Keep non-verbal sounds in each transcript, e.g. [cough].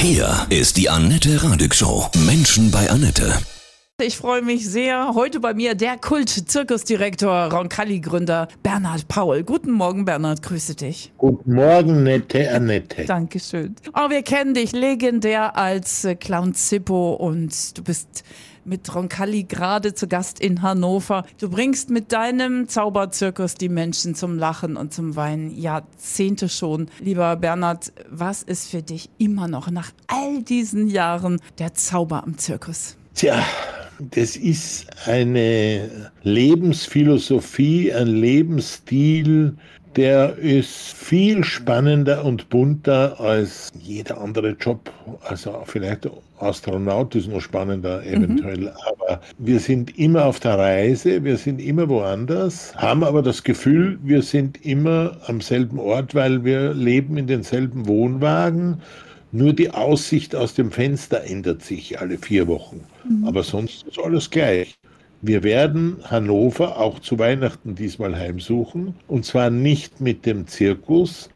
Hier ist die Annette Radig Show. Menschen bei Annette. Ich freue mich sehr. Heute bei mir der Kult-Zirkusdirektor, Roncalli-Gründer Bernhard Paul. Guten Morgen, Bernhard. Grüße dich. Guten Morgen, nette Annette. Dankeschön. Oh, wir kennen dich legendär als Clown Zippo und du bist mit Roncalli gerade zu Gast in Hannover. Du bringst mit deinem Zauberzirkus die Menschen zum Lachen und zum Weinen. Jahrzehnte schon. Lieber Bernhard, was ist für dich immer noch nach all diesen Jahren der Zauber am Zirkus? Tja, das ist eine Lebensphilosophie, ein Lebensstil, der ist viel spannender und bunter als jeder andere Job. Also vielleicht Astronaut ist noch spannender eventuell, mhm. aber wir sind immer auf der Reise, wir sind immer woanders, haben aber das Gefühl, wir sind immer am selben Ort, weil wir leben in denselben Wohnwagen nur die Aussicht aus dem Fenster ändert sich alle vier Wochen. Mhm. Aber sonst ist alles gleich. Wir werden Hannover auch zu Weihnachten diesmal heimsuchen. Und zwar nicht mit dem Zirkus,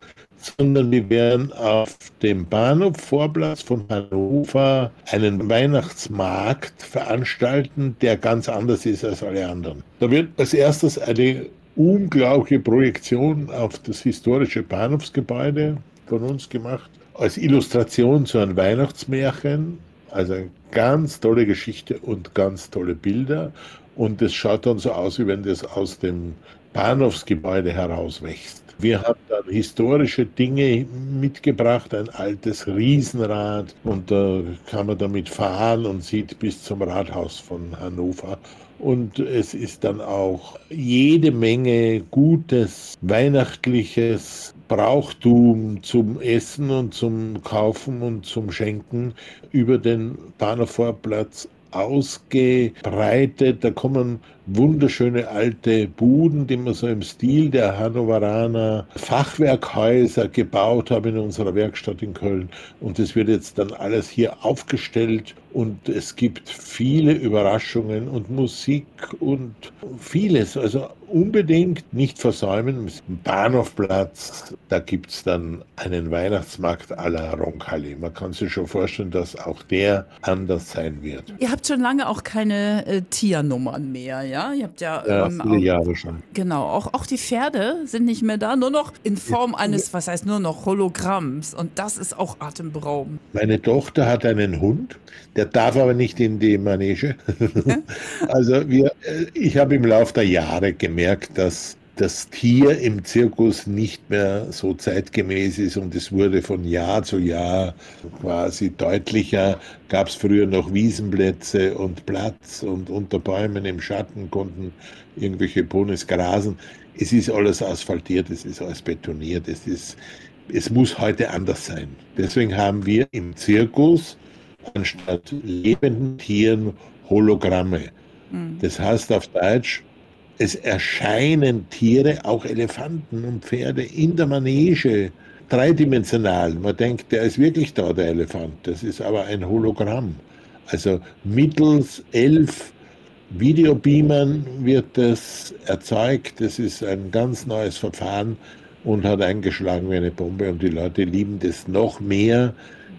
sondern wir werden auf dem Bahnhofvorplatz von Hannover einen Weihnachtsmarkt veranstalten, der ganz anders ist als alle anderen. Da wird als erstes eine unglaubliche Projektion auf das historische Bahnhofsgebäude von uns gemacht als Illustration zu einem Weihnachtsmärchen. Also eine ganz tolle Geschichte und ganz tolle Bilder. Und es schaut dann so aus, wie wenn das aus dem Bahnhofsgebäude herauswächst. Wir haben dann historische Dinge mitgebracht, ein altes Riesenrad und da kann man damit fahren und sieht bis zum Rathaus von Hannover. Und es ist dann auch jede Menge gutes, weihnachtliches Brauchtum zum Essen und zum Kaufen und zum Schenken über den Bahnhofvorplatz ausgebreitet. Da kommen wunderschöne alte Buden, die wir so im Stil der Hannoveraner Fachwerkhäuser gebaut haben in unserer Werkstatt in Köln. Und das wird jetzt dann alles hier aufgestellt und es gibt viele Überraschungen und Musik und vieles. Also unbedingt nicht versäumen. Im Bahnhofplatz, da gibt es dann einen Weihnachtsmarkt à la Roncalli. Man kann sich schon vorstellen, dass auch der anders sein wird. Ihr habt schon lange auch keine äh, Tiernummern mehr, ja? Ihr habt ja, ja ähm, viele auch, Jahre schon. Genau, auch, auch die Pferde sind nicht mehr da, nur noch in Form eines, was heißt nur noch Hologramms. Und das ist auch atemberaubend. Meine Tochter hat einen Hund, der darf aber nicht in die Manege. [laughs] also wir, äh, ich habe im Laufe der Jahre gemerkt, dass das Tier im Zirkus nicht mehr so zeitgemäß ist und es wurde von Jahr zu Jahr quasi deutlicher. Gab es früher noch Wiesenplätze und Platz und unter Bäumen im Schatten konnten irgendwelche Ponys grasen. Es ist alles asphaltiert, es ist alles betoniert, es, ist, es muss heute anders sein. Deswegen haben wir im Zirkus anstatt lebenden Tieren Hologramme. Mhm. Das heißt auf Deutsch, es erscheinen Tiere, auch Elefanten und Pferde, in der Manege, dreidimensional. Man denkt, der ist wirklich da, der Elefant. Das ist aber ein Hologramm. Also mittels elf Videobeamern wird das erzeugt. Das ist ein ganz neues Verfahren und hat eingeschlagen wie eine Bombe. Und die Leute lieben das noch mehr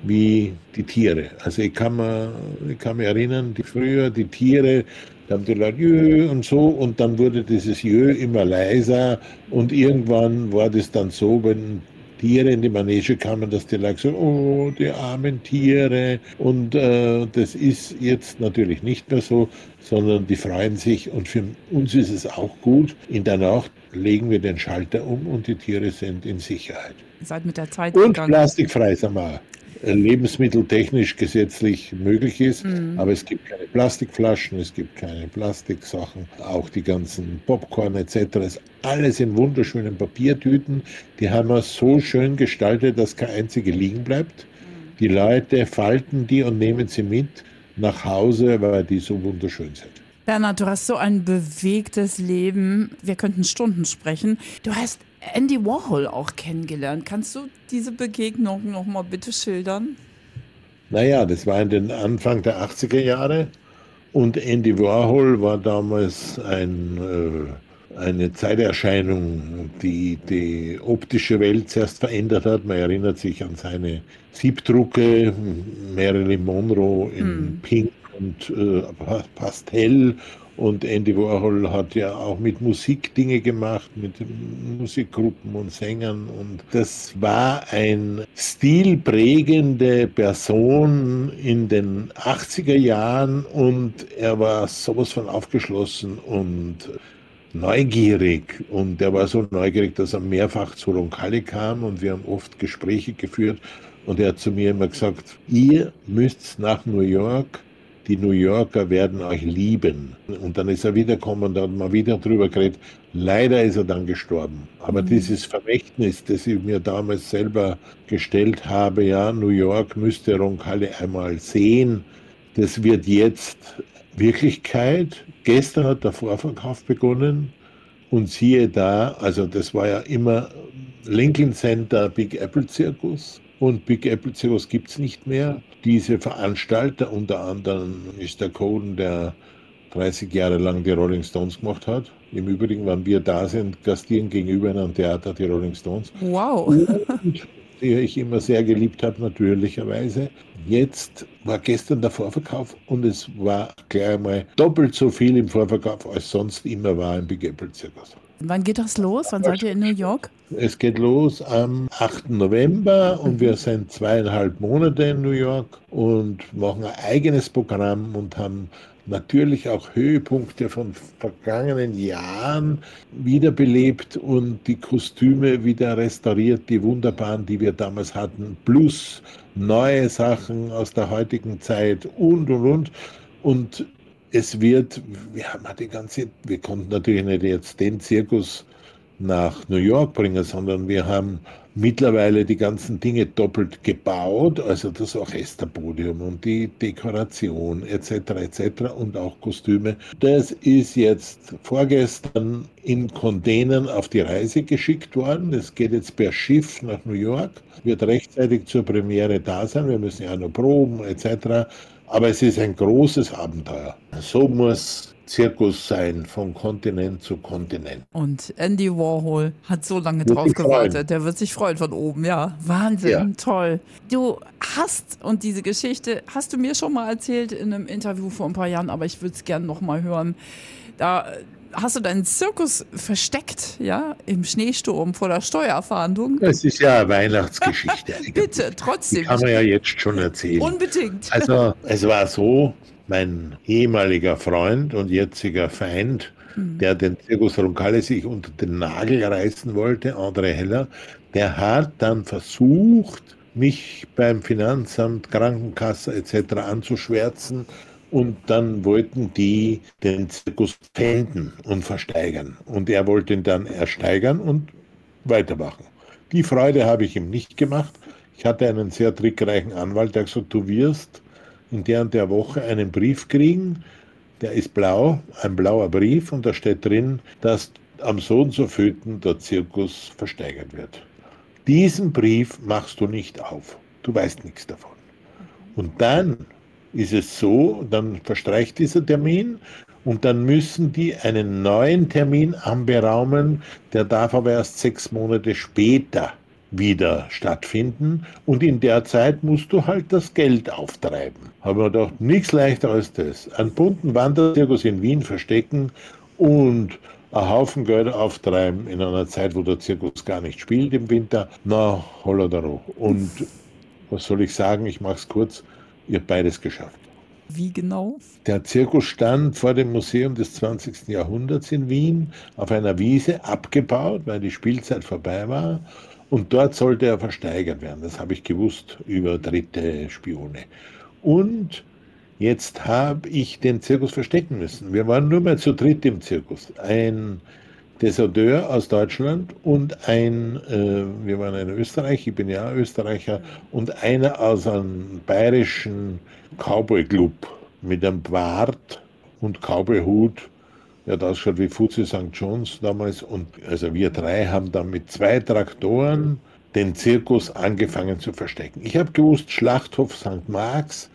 wie die Tiere. Also ich kann, mir, ich kann mich erinnern, die früher die Tiere, da haben die Leute Jö und so und dann wurde dieses Jö immer leiser und irgendwann war das dann so, wenn Tiere in die Manege kamen, dass die Leute so, oh, die armen Tiere. Und äh, das ist jetzt natürlich nicht mehr so, sondern die freuen sich und für uns ist es auch gut. In der Nacht legen wir den Schalter um und die Tiere sind in Sicherheit. Seid mit der Zeit und gegangen. plastikfrei, sag mal lebensmitteltechnisch gesetzlich möglich ist. Mhm. Aber es gibt keine Plastikflaschen, es gibt keine Plastiksachen, auch die ganzen Popcorn etc. ist alles in wunderschönen Papiertüten. Die haben wir so schön gestaltet, dass kein einzige liegen bleibt. Mhm. Die Leute falten die und nehmen sie mit nach Hause, weil die so wunderschön sind. Bernhard, du hast so ein bewegtes Leben. Wir könnten Stunden sprechen. Du hast Andy Warhol auch kennengelernt. Kannst du diese Begegnung noch mal bitte schildern? Naja, das war in den Anfang der 80er Jahre und Andy Warhol war damals ein eine Zeiterscheinung, die die optische Welt zuerst verändert hat. Man erinnert sich an seine Siebdrucke, Marilyn Monroe in hm. Pink und äh, Pastell und Andy Warhol hat ja auch mit Musik Dinge gemacht, mit Musikgruppen und Sängern. Und das war eine stilprägende Person in den 80er Jahren und er war sowas von aufgeschlossen und neugierig. Und er war so neugierig, dass er mehrfach zu Roncalli kam und wir haben oft Gespräche geführt. Und er hat zu mir immer gesagt, ihr müsst nach New York die New Yorker werden euch lieben. Und dann ist er wiedergekommen und da hat man wieder drüber geredet. Leider ist er dann gestorben. Aber mhm. dieses Vermächtnis, das ich mir damals selber gestellt habe, ja, New York müsste Roncalli einmal sehen, das wird jetzt Wirklichkeit. Gestern hat der Vorverkauf begonnen und siehe da, also das war ja immer Lincoln Center Big Apple Zirkus und Big Apple Circus gibt es nicht mehr. Diese Veranstalter, unter anderem ist der Coden, der 30 Jahre lang die Rolling Stones gemacht hat. Im Übrigen, wenn wir da sind, gastieren gegenüber in einem Theater die Rolling Stones. Wow. Und, die ich immer sehr geliebt habe, natürlicherweise. Jetzt war gestern der Vorverkauf und es war gleich einmal doppelt so viel im Vorverkauf, als sonst immer war im Big Apple Circus. Wann geht das los? Wann seid ihr in New York? Es geht los am 8. November und wir sind zweieinhalb Monate in New York und machen ein eigenes Programm und haben natürlich auch Höhepunkte von vergangenen Jahren wiederbelebt und die Kostüme wieder restauriert, die wunderbaren, die wir damals hatten, plus neue Sachen aus der heutigen Zeit und und und. Und es wird, wir haben die ganze, wir konnten natürlich nicht jetzt den Zirkus nach New York bringen, sondern wir haben mittlerweile die ganzen Dinge doppelt gebaut, also das Orchesterpodium und die Dekoration etc. etc. und auch Kostüme. Das ist jetzt vorgestern in Containern auf die Reise geschickt worden. Das geht jetzt per Schiff nach New York, wird rechtzeitig zur Premiere da sein. Wir müssen ja noch proben etc. Aber es ist ein großes Abenteuer. So muss Zirkus sein, von Kontinent zu Kontinent. Und Andy Warhol hat so lange wird drauf gewartet. Der wird sich freuen von oben, ja. Wahnsinn, ja. toll. Du hast, und diese Geschichte hast du mir schon mal erzählt in einem Interview vor ein paar Jahren, aber ich würde es gerne noch mal hören. Da hast du deinen Zirkus versteckt, ja, im Schneesturm vor der Steuerfahndung? Das ist ja eine Weihnachtsgeschichte. [laughs] Bitte, trotzdem. Die kann man ja jetzt schon erzählen. Unbedingt. Also, es war so, mein ehemaliger Freund und jetziger Feind, mhm. der den Zirkus Roncalli sich unter den Nagel reißen wollte, André Heller, der hat dann versucht, mich beim Finanzamt, Krankenkasse etc. anzuschwärzen und dann wollten die den Zirkus pfänden und versteigern. Und er wollte ihn dann ersteigern und weitermachen. Die Freude habe ich ihm nicht gemacht. Ich hatte einen sehr trickreichen Anwalt, der gesagt, du wirst in der und der Woche einen Brief kriegen, der ist blau, ein blauer Brief und da steht drin, dass am so und so Föten der Zirkus versteigert wird. Diesen Brief machst du nicht auf. Du weißt nichts davon. Und dann ist es so, dann verstreicht dieser Termin und dann müssen die einen neuen Termin anberaumen, der darf aber erst sechs Monate später wieder stattfinden und in der Zeit musst du halt das Geld auftreiben. Haben wir doch nichts leichter als das. Einen bunten Wanderzirkus in Wien verstecken und einen Haufen Geld auftreiben in einer Zeit, wo der Zirkus gar nicht spielt im Winter. Na, holla da Und was soll ich sagen? Ich mache es kurz. Ihr habt beides geschafft. Wie genau? Der Zirkus stand vor dem Museum des 20. Jahrhunderts in Wien auf einer Wiese, abgebaut, weil die Spielzeit vorbei war. Und dort sollte er versteigert werden. Das habe ich gewusst über dritte Spione. Und jetzt habe ich den Zirkus verstecken müssen. Wir waren nur mehr zu dritt im Zirkus. Ein Deserteur aus Deutschland und ein, äh, wir waren ein Österreich, ich bin ja Österreicher, und einer aus einem bayerischen Cowboy-Club mit einem Bart und Cowboy-Hut. Ja, das schaut wie Fuzzy St. John's damals. Und also wir drei haben dann mit zwei Traktoren den Zirkus angefangen zu verstecken. Ich habe gewusst, Schlachthof St. Marx,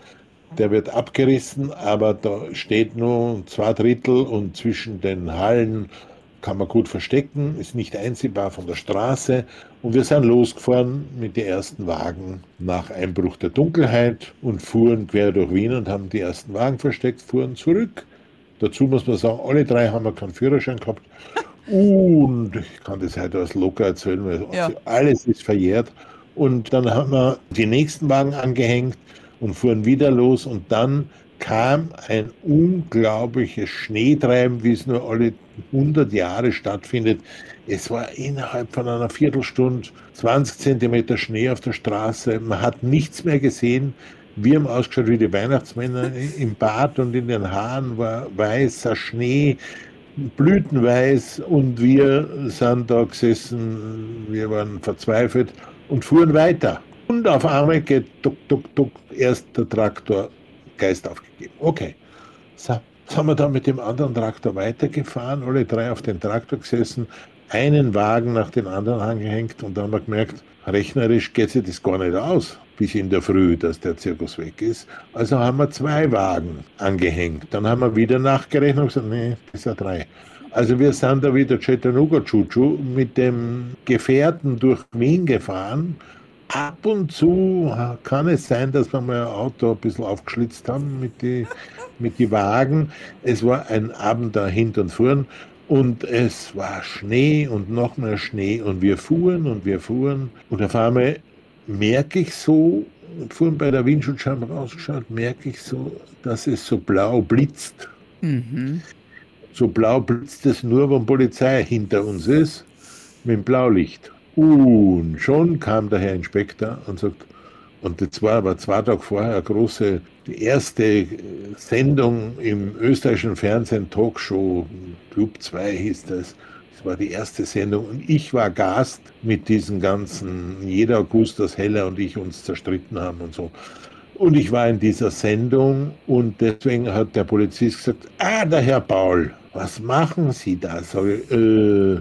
der wird abgerissen, aber da steht nur zwei Drittel und zwischen den Hallen kann man gut verstecken, ist nicht einsehbar von der Straße. Und wir sind losgefahren mit den ersten Wagen nach Einbruch der Dunkelheit und fuhren quer durch Wien und haben die ersten Wagen versteckt, fuhren zurück. Dazu muss man sagen, alle drei haben wir keinen Führerschein gehabt. Und ich kann das heute als locker erzählen, weil ja. alles ist verjährt. Und dann haben wir die nächsten Wagen angehängt und fuhren wieder los. Und dann kam ein unglaubliches Schneetreiben, wie es nur alle 100 Jahre stattfindet. Es war innerhalb von einer Viertelstunde 20 Zentimeter Schnee auf der Straße. Man hat nichts mehr gesehen. Wir haben ausgeschaut wie die Weihnachtsmänner. Im Bad und in den Haaren war weißer Schnee, blütenweiß. Und wir sind da gesessen. Wir waren verzweifelt und fuhren weiter. Und auf einmal geht duck, duck, duck, erst der Traktor Geist aufgegeben. Okay. So, sind wir dann mit dem anderen Traktor weitergefahren, alle drei auf den Traktor gesessen, einen Wagen nach dem anderen angehängt und dann haben wir gemerkt, rechnerisch geht sich das gar nicht aus, bis in der Früh, dass der Zirkus weg ist. Also haben wir zwei Wagen angehängt. Dann haben wir wieder nachgerechnet und gesagt, nee, das sind drei. Also wir sind da wieder Chattanooga Chuchu mit dem Gefährten durch Wien gefahren ab und zu kann es sein, dass wir mal ein Auto ein bisschen aufgeschlitzt haben mit die, mit die Wagen. Es war ein Abend da hinter und vorn und es war Schnee und noch mehr Schnee und wir fuhren und wir fuhren und auf einmal merke ich so, fuhren bei der Windschutzscheibe rausgeschaut, merke ich so, dass es so blau blitzt. Mhm. So blau blitzt es nur, wenn Polizei hinter uns ist, mit dem Blaulicht. Und schon kam der Herr Inspektor und sagt, und das war aber zwei Tage vorher eine große, die erste Sendung im österreichischen Fernsehen, Talkshow, Club 2 hieß das. Das war die erste Sendung und ich war Gast mit diesen ganzen, jeder Augustus Heller und ich uns zerstritten haben und so. Und ich war in dieser Sendung und deswegen hat der Polizist gesagt, ah, der Herr Paul, was machen Sie da? Sag ich, äh,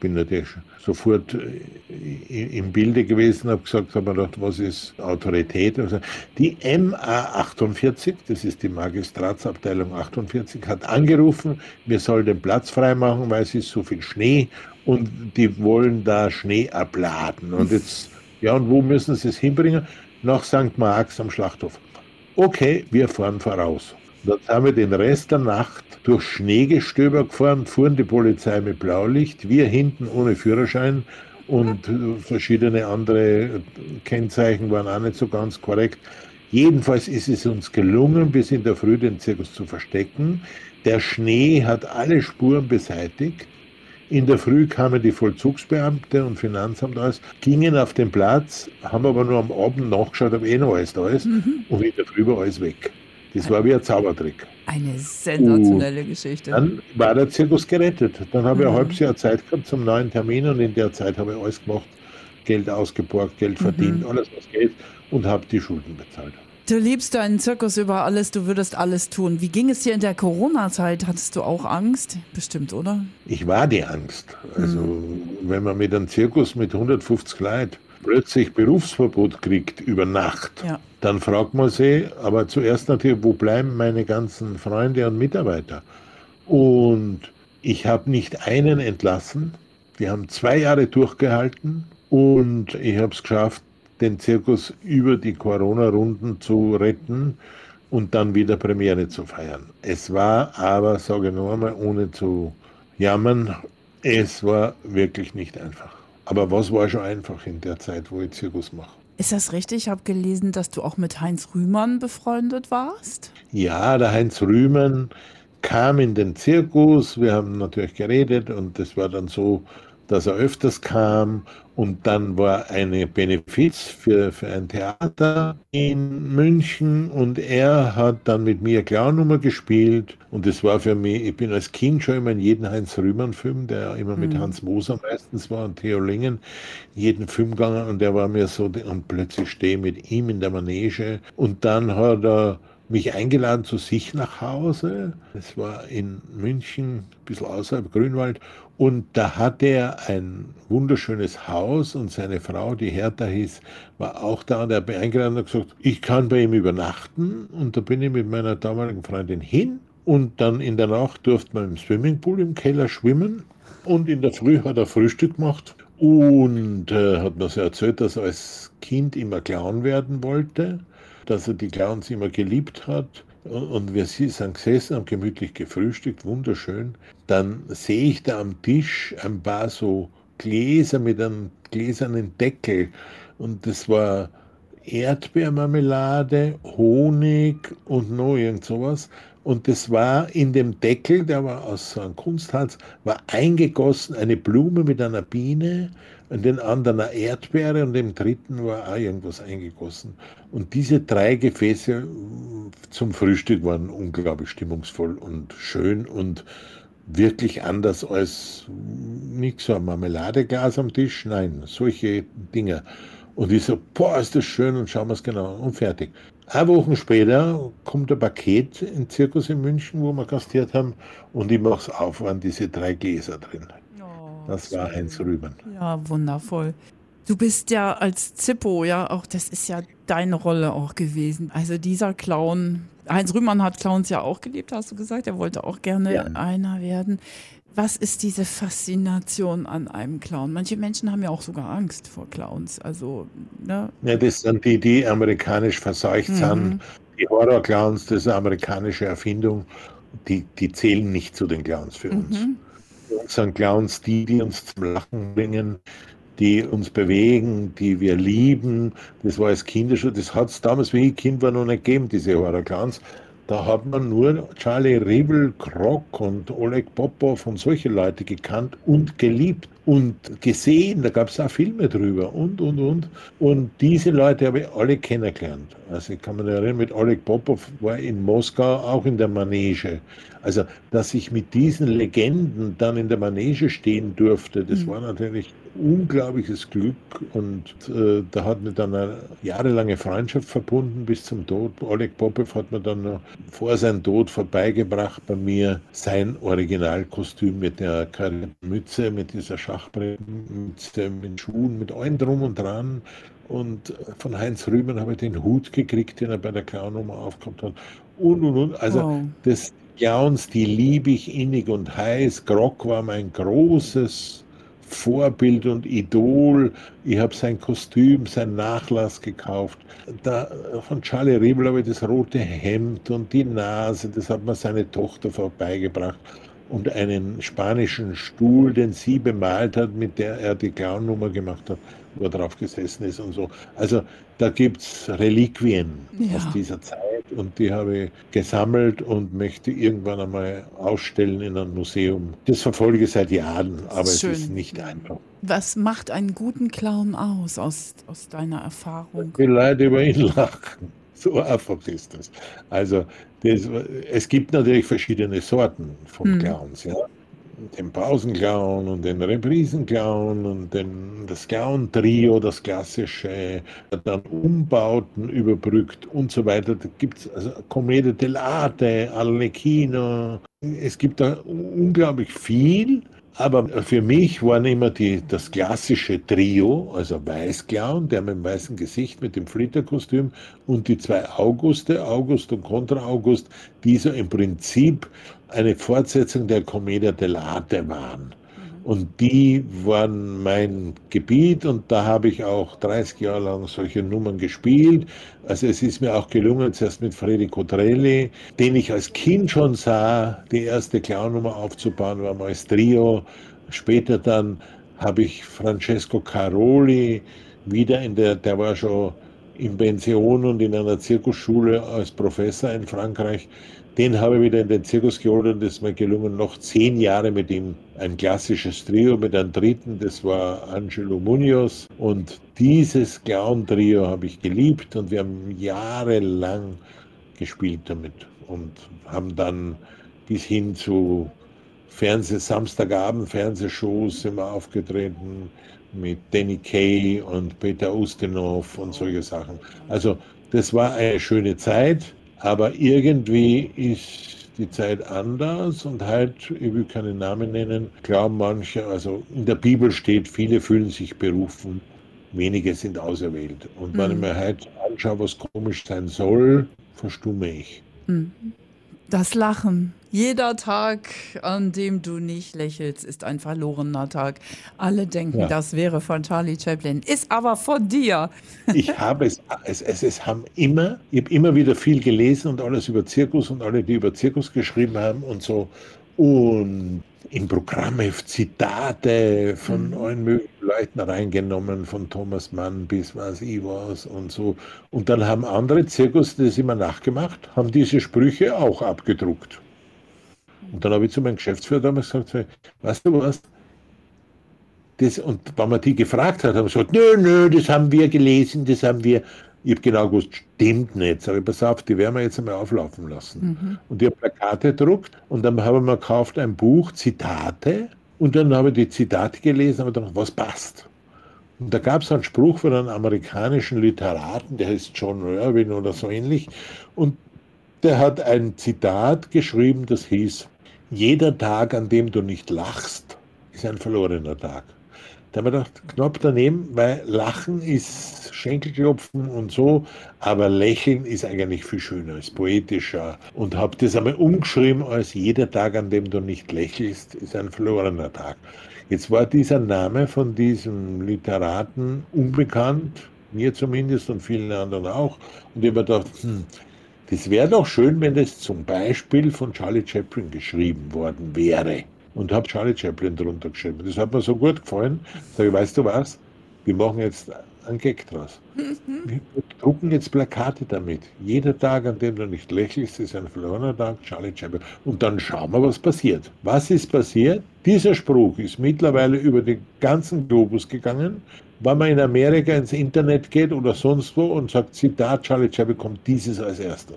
bin natürlich sofort äh, im Bilde gewesen, habe gesagt, habe mir gedacht, was ist Autorität? Also die MA 48, das ist die Magistratsabteilung 48, hat angerufen, wir sollen den Platz freimachen, weil es ist so viel Schnee und die wollen da Schnee abladen. Und jetzt, ja, und wo müssen sie es hinbringen? Nach St. Marx am Schlachthof. Okay, wir fahren voraus. Dann haben wir den Rest der Nacht durch Schneegestöber gefahren, fuhren die Polizei mit Blaulicht, wir hinten ohne Führerschein und verschiedene andere Kennzeichen waren auch nicht so ganz korrekt. Jedenfalls ist es uns gelungen, bis in der Früh den Zirkus zu verstecken. Der Schnee hat alle Spuren beseitigt. In der Früh kamen die Vollzugsbeamte und Finanzamt alles, gingen auf den Platz, haben aber nur am Abend nachgeschaut, ob eh noch alles da ist mhm. und in der Früh war alles weg. Das war wie ein Zaubertrick. Eine sensationelle und Geschichte. Dann war der Zirkus gerettet. Dann habe ich ein mhm. halbes Jahr Zeit gehabt zum neuen Termin und in der Zeit habe ich alles gemacht. Geld ausgeborgt, Geld verdient, mhm. alles was geht und habe die Schulden bezahlt. Du liebst deinen Zirkus über alles, du würdest alles tun. Wie ging es dir in der Corona-Zeit? Hattest du auch Angst? Bestimmt, oder? Ich war die Angst. Also, mhm. wenn man mit einem Zirkus mit 150 Leuten plötzlich Berufsverbot kriegt über Nacht, ja. dann fragt man sich, aber zuerst natürlich, wo bleiben meine ganzen Freunde und Mitarbeiter? Und ich habe nicht einen entlassen. Wir haben zwei Jahre durchgehalten und ich habe es geschafft, den Zirkus über die Corona-Runden zu retten und dann wieder Premiere zu feiern. Es war aber, sage ich noch einmal, ohne zu jammern, es war wirklich nicht einfach. Aber was war schon einfach in der Zeit, wo ich Zirkus mache? Ist das richtig? Ich habe gelesen, dass du auch mit Heinz Rühmann befreundet warst. Ja, der Heinz Rühmann kam in den Zirkus. Wir haben natürlich geredet und das war dann so, dass er öfters kam. Und dann war eine Benefiz für, für ein Theater in München und er hat dann mit mir Clownnummer gespielt. Und das war für mich, ich bin als Kind schon immer in jeden Heinz Rühmann-Film, der immer mit mhm. Hans Moser meistens war und Theo Lingen, jeden Film gegangen und der war mir so, und plötzlich stehe ich mit ihm in der Manege. Und dann hat er mich eingeladen zu sich nach Hause. Es war in München, ein bisschen außerhalb Grünwald. Und da hatte er ein wunderschönes Haus und seine Frau, die Hertha hieß, war auch da und er hat mich eingeladen und gesagt, ich kann bei ihm übernachten. Und da bin ich mit meiner damaligen Freundin hin Und dann in der Nacht durfte man im Swimmingpool im Keller schwimmen. Und in der Früh hat er Frühstück gemacht und äh, hat mir so erzählt, dass er als Kind immer Clown werden wollte, dass er die Clowns immer geliebt hat. Und wir sind gesessen, haben gemütlich gefrühstückt, wunderschön. Dann sehe ich da am Tisch ein paar so Gläser mit einem gläsernen Deckel. Und das war Erdbeermarmelade, Honig und noch irgend sowas. Und das war in dem Deckel, der war aus so einem Kunstharz, war eingegossen eine Blume mit einer Biene, in den anderen eine Erdbeere und im dritten war auch irgendwas eingegossen. Und diese drei Gefäße zum Frühstück waren unglaublich stimmungsvoll und schön und wirklich anders als nicht so ein Marmeladeglas am Tisch, nein, solche Dinge. Und ich so, boah, ist das schön und schauen wir es genau und fertig. Ein Wochen später kommt ein Paket in Zirkus in München, wo wir gastiert haben, und ich mache es auf, waren diese drei Gläser drin. Oh, das war Heinz Rüben. Ja, wundervoll. Du bist ja als Zippo, ja, auch das ist ja deine Rolle auch gewesen. Also dieser Clown, Heinz Rühmann hat Clowns ja auch geliebt, hast du gesagt. Er wollte auch gerne ja. einer werden was ist diese Faszination an einem Clown? Manche Menschen haben ja auch sogar Angst vor Clowns. Also, ne? Ja, das sind die, die amerikanisch verseucht mhm. sind. Die Horror-Clowns, das ist eine amerikanische Erfindung. Die, die zählen nicht zu den Clowns für uns. Mhm. Für uns sind Clowns die, die uns zum Lachen bringen, die uns bewegen, die wir lieben. Das war als Kinder schon, das hat es damals, wie ich Kind war, noch nicht gegeben, diese Horror-Clowns. Da hat man nur Charlie Riebel, Krock und Oleg Popov und solche Leute gekannt und geliebt und gesehen. Da gab es auch Filme drüber und, und, und. Und diese Leute habe ich alle kennengelernt. Also ich kann mich erinnern, mit Oleg Popov war in Moskau auch in der Manege. Also, dass ich mit diesen Legenden dann in der Manege stehen durfte, das mhm. war natürlich unglaubliches Glück und äh, da hat mir dann eine jahrelange Freundschaft verbunden bis zum Tod. Oleg Popov hat mir dann noch vor seinem Tod vorbeigebracht bei mir sein Originalkostüm mit der Mütze, mit dieser Schachbrettmütze, mit Schuhen, mit allem drum und dran. Und von Heinz Rüben habe ich den Hut gekriegt, den er bei der Clown-Nummer aufgehabt hat. Und, und, und. Also wow. das Clowns, die liebe ich innig und heiß. Grog war mein großes Vorbild und Idol. Ich habe sein Kostüm, sein Nachlass gekauft. Da, von Charlie Riebel habe ich das rote Hemd und die Nase, das hat mir seine Tochter vorbeigebracht. Und einen spanischen Stuhl, den sie bemalt hat, mit der er die Clownnummer gemacht hat, wo er drauf gesessen ist und so. Also da gibt es Reliquien ja. aus dieser Zeit und die habe ich gesammelt und möchte irgendwann einmal ausstellen in einem Museum. Das verfolge ich seit Jahren, aber Schön. es ist nicht einfach. Was macht einen guten Clown aus, aus, aus deiner Erfahrung? Die Leute über ihn lachen. So einfach ist das. Also das, es gibt natürlich verschiedene Sorten von hm. Clowns. Ja den Pausenclown und den Reprisenclown und den, das Clown-Trio, das klassische, dann Umbauten überbrückt und so weiter. Da gibt es also Commedia dell'arte, Arlecchino. Es gibt da unglaublich viel. Aber für mich waren immer die, das klassische Trio, also Weißclown, der mit dem weißen Gesicht, mit dem Flitterkostüm und die zwei Auguste, August und Contra August, die so im Prinzip eine Fortsetzung der Commedia dell'arte waren. Und die waren mein Gebiet und da habe ich auch 30 Jahre lang solche Nummern gespielt. Also es ist mir auch gelungen, zuerst mit Freddy Cotrelli, den ich als Kind schon sah, die erste Clownnummer aufzubauen, war mal als Trio. Später dann habe ich Francesco Caroli wieder in der, der war schon in Pension und in einer Zirkusschule als Professor in Frankreich den habe ich wieder in den Zirkus geholt und es ist mir gelungen, noch zehn Jahre mit ihm ein klassisches Trio mit einem dritten, das war Angelo Munoz. Und dieses Clown-Trio habe ich geliebt und wir haben jahrelang gespielt damit und haben dann bis hin zu Fernseh Samstagabend Fernsehshows wir aufgetreten mit Danny Kay und Peter Ustinov und solche Sachen. Also das war eine schöne Zeit aber irgendwie ist die Zeit anders und halt, ich will keinen Namen nennen, glauben manche, also in der Bibel steht, viele fühlen sich berufen, wenige sind auserwählt. Und mhm. wenn ich mir halt anschaue, was komisch sein soll, verstumme ich. Mhm. Das Lachen. Jeder Tag, an dem du nicht lächelst, ist ein verlorener Tag. Alle denken, Ja. das wäre von Charlie Chaplin. Ist aber von dir. Ich habe es, es, es, es haben immer, ich habe immer wieder viel gelesen und alles über Zirkus und alle, die über Zirkus geschrieben haben und so. Und im Programmheft Zitate von allen möglichen Leuten reingenommen, von Thomas Mann bis was ich was und so. Und dann haben andere Zirkus das immer nachgemacht, haben diese Sprüche auch abgedruckt. Und dann habe ich zu meinem Geschäftsführer damals gesagt, weißt du was, das, und wenn man die gefragt hat, haben sie gesagt, nö, nö, das haben wir gelesen, das haben wir. Ich habe genau gewusst, stimmt nicht. Sag ich, pass auf, die werden wir jetzt einmal auflaufen lassen. Und ich habe Plakate gedruckt und dann haben wir gekauft ein Buch, Zitate. Und dann habe ich die Zitate gelesen und habe gedacht, was passt. Und da gab es einen Spruch von einem amerikanischen Literaten, der heißt John Irwin oder so ähnlich. Und der hat ein Zitat geschrieben, das hieß, jeder Tag, an dem du nicht lachst, ist ein verlorener Tag. Da ich gedacht, knapp daneben, weil Lachen ist Schenkelklopfen und so, aber Lächeln ist eigentlich viel schöner, ist poetischer. Und habe das einmal umgeschrieben als jeder Tag, an dem du nicht lächelst, ist ein verlorener Tag. Jetzt war dieser Name von diesem Literaten unbekannt, mir zumindest und vielen anderen auch. Und ich habe gedacht, hm, das wäre doch schön, wenn das zum Beispiel von Charlie Chaplin geschrieben worden wäre. Und habe Charlie Chaplin drunter geschrieben. Das hat mir so gut gefallen. Sag ich, weißt du was? Wir machen jetzt einen Gag draus. Wir drucken jetzt Plakate damit. Jeder Tag, an dem du nicht lächelst, ist ein verlorener Tag, Charlie Chaplin. Und dann schauen wir, was passiert. Was ist passiert? Dieser Spruch ist mittlerweile über den ganzen Globus gegangen. Wenn man in Amerika ins Internet geht oder sonst wo und sagt, Zitat Charlie Chaplin, kommt dieses als erstes.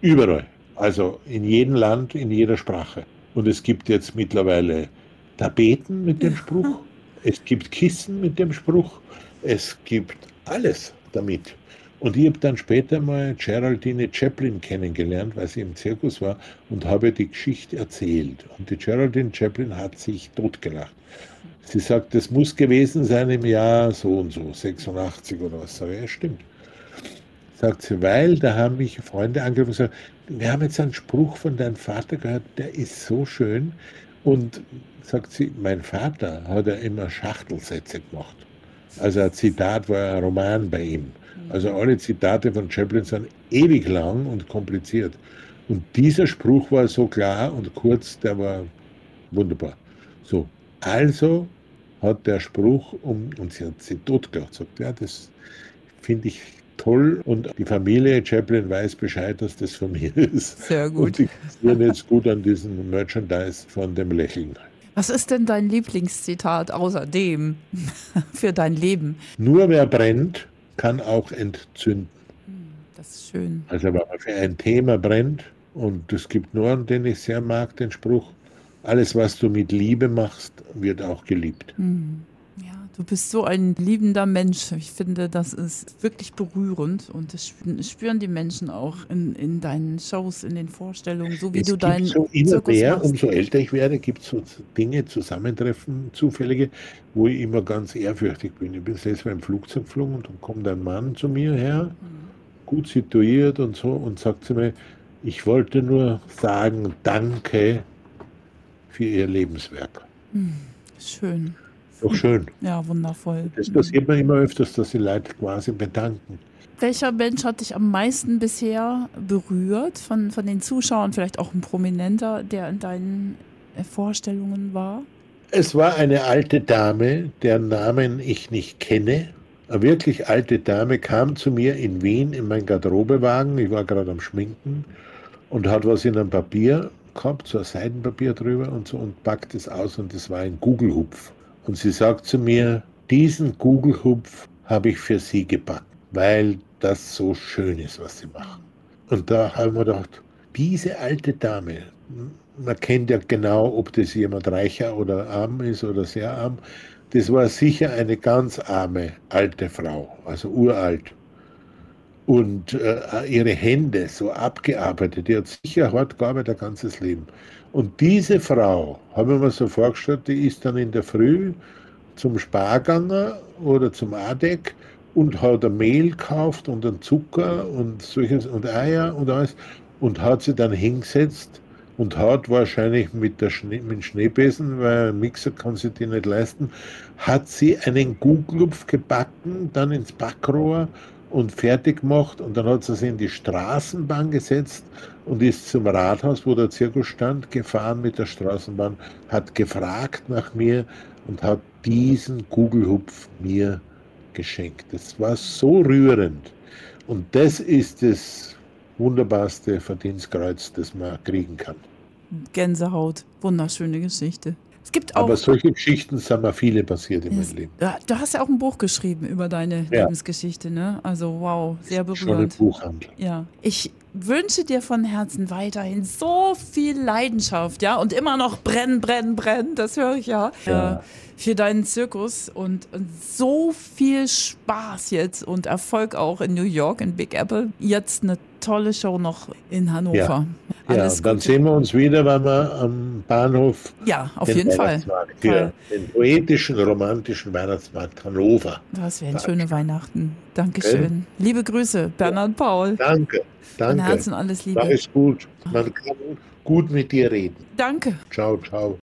Überall. Also in jedem Land, in jeder Sprache. Und es gibt jetzt mittlerweile Tapeten mit dem Spruch. Es gibt Kissen mit dem Spruch. Es gibt alles damit. Und ich habe dann später mal Geraldine Chaplin kennengelernt, weil sie im Zirkus war und habe die Geschichte erzählt. Und die Geraldine Chaplin hat sich totgelacht. Sie sagt, das muss gewesen sein im Jahr so und so, 86 oder was. Sag ich, ja, stimmt. Sagt sie, weil da haben mich Freunde angerufen und gesagt, wir haben jetzt einen Spruch von deinem Vater gehört, der ist so schön. Und sagt sie, mein Vater hat ja immer Schachtelsätze gemacht. Also ein Zitat war ein Roman bei ihm. Also alle Zitate von Chaplin sind ewig lang und kompliziert. Und dieser Spruch war so klar und kurz, der war wunderbar. So, also hat der Spruch um, und sie hat sie totgelacht, sagt, ja, das finde ich toll und die Familie Chaplin weiß Bescheid, dass das von mir ist. Sehr Und gut. die sind jetzt gut an diesem Merchandise von dem Lächeln. Was ist denn dein Lieblingszitat außerdem [laughs] für dein Leben? Nur wer brennt, kann auch entzünden. Das ist schön. Also wenn man für ein Thema brennt, und es gibt nur einen, den ich sehr mag, den Spruch, alles, was du mit Liebe machst, wird auch geliebt. Ja, du bist so ein liebender Mensch. Ich finde, das ist wirklich berührend und das spüren, die Menschen auch in, in deinen Shows, in den Vorstellungen, so wie es du deinen so immer Zirkus mehr, machst. umso älter ich werde, gibt es so Dinge, Zusammentreffen, zufällige, wo ich immer ganz ehrfürchtig bin. Ich bin selbst beim Flugzeug geflogen und dann kommt ein Mann zu mir her, gut situiert und so, und sagt zu mir, ich wollte nur sagen, danke für Ihr Lebenswerk. Schön. Doch schön. Ja, wundervoll. Das passiert mir immer öfters, dass die Leute quasi bedanken. Welcher Mensch hat dich am meisten bisher berührt von, von den Zuschauern? Vielleicht auch ein Prominenter, der in deinen Vorstellungen war? Es war eine alte Dame, deren Namen ich nicht kenne. Eine wirklich alte Dame kam zu mir in Wien in meinen Garderobewagen. Ich war gerade am Schminken und hat was in einem Papier gehabt, so ein Seidenpapier drüber und so und packt es aus und das war ein Gugelhupf. Und sie sagt zu mir, diesen Gugelhupf habe ich für Sie gepackt, weil das so schön ist, was Sie machen. Und da haben wir gedacht, diese alte Dame, man kennt ja genau, ob das jemand reicher oder arm ist oder sehr arm. Das war sicher eine ganz arme alte Frau, also uralt. Und äh, ihre Hände so abgearbeitet, die hat sicher hart gearbeitet, ihr ganzes Leben. Und diese Frau, habe ich mir so vorgestellt, die ist dann in der Früh zum Sparganger oder zum Adek und hat ein Mehl gekauft und einen Zucker und solches und Eier und alles und hat sie dann hingesetzt und hat wahrscheinlich mit, der Schnee, mit dem Schneebesen, weil ein Mixer kann sie die nicht leisten, hat sie einen Kugelhupf gebacken, dann ins Backrohr und fertig gemacht und dann hat sie sie in die Straßenbahn gesetzt und ist zum Rathaus, wo der Zirkus stand, gefahren mit der Straßenbahn, hat gefragt nach mir und hat diesen Kugelhupf mir geschenkt. Das war so rührend. Und das ist das wunderbarste Verdienstkreuz, das man kriegen kann. Gänsehaut. Wunderschöne Geschichte. Es gibt auch. Aber solche Geschichten sind mir viele passiert in meinem Leben. ja, du hast ja auch ein Buch geschrieben über deine Ja. Lebensgeschichte, ne? Also wow, sehr Schon im berührend. Buchhandel. Ja. Ich wünsche dir von Herzen weiterhin so viel Leidenschaft, ja, und immer noch brennen, brennen, brennen, das höre ich ja, Ja. Äh, für deinen Zirkus und, und so viel Spaß jetzt und Erfolg auch in New York, in Big Apple. Jetzt eine tolle Show noch in Hannover. Ja, Alles dann Gute. sehen wir uns wieder, wenn wir am Bahnhof Ja, auf den jeden Fall. Für den poetischen, romantischen Weihnachtsmarkt Hannover. Das wären schöne Weihnachten. Dankeschön. Liebe Grüße, Bernhard Paul. Danke, Von danke. Herzen alles Liebe. es gut. Man kann gut mit dir reden. Danke. Ciao, ciao.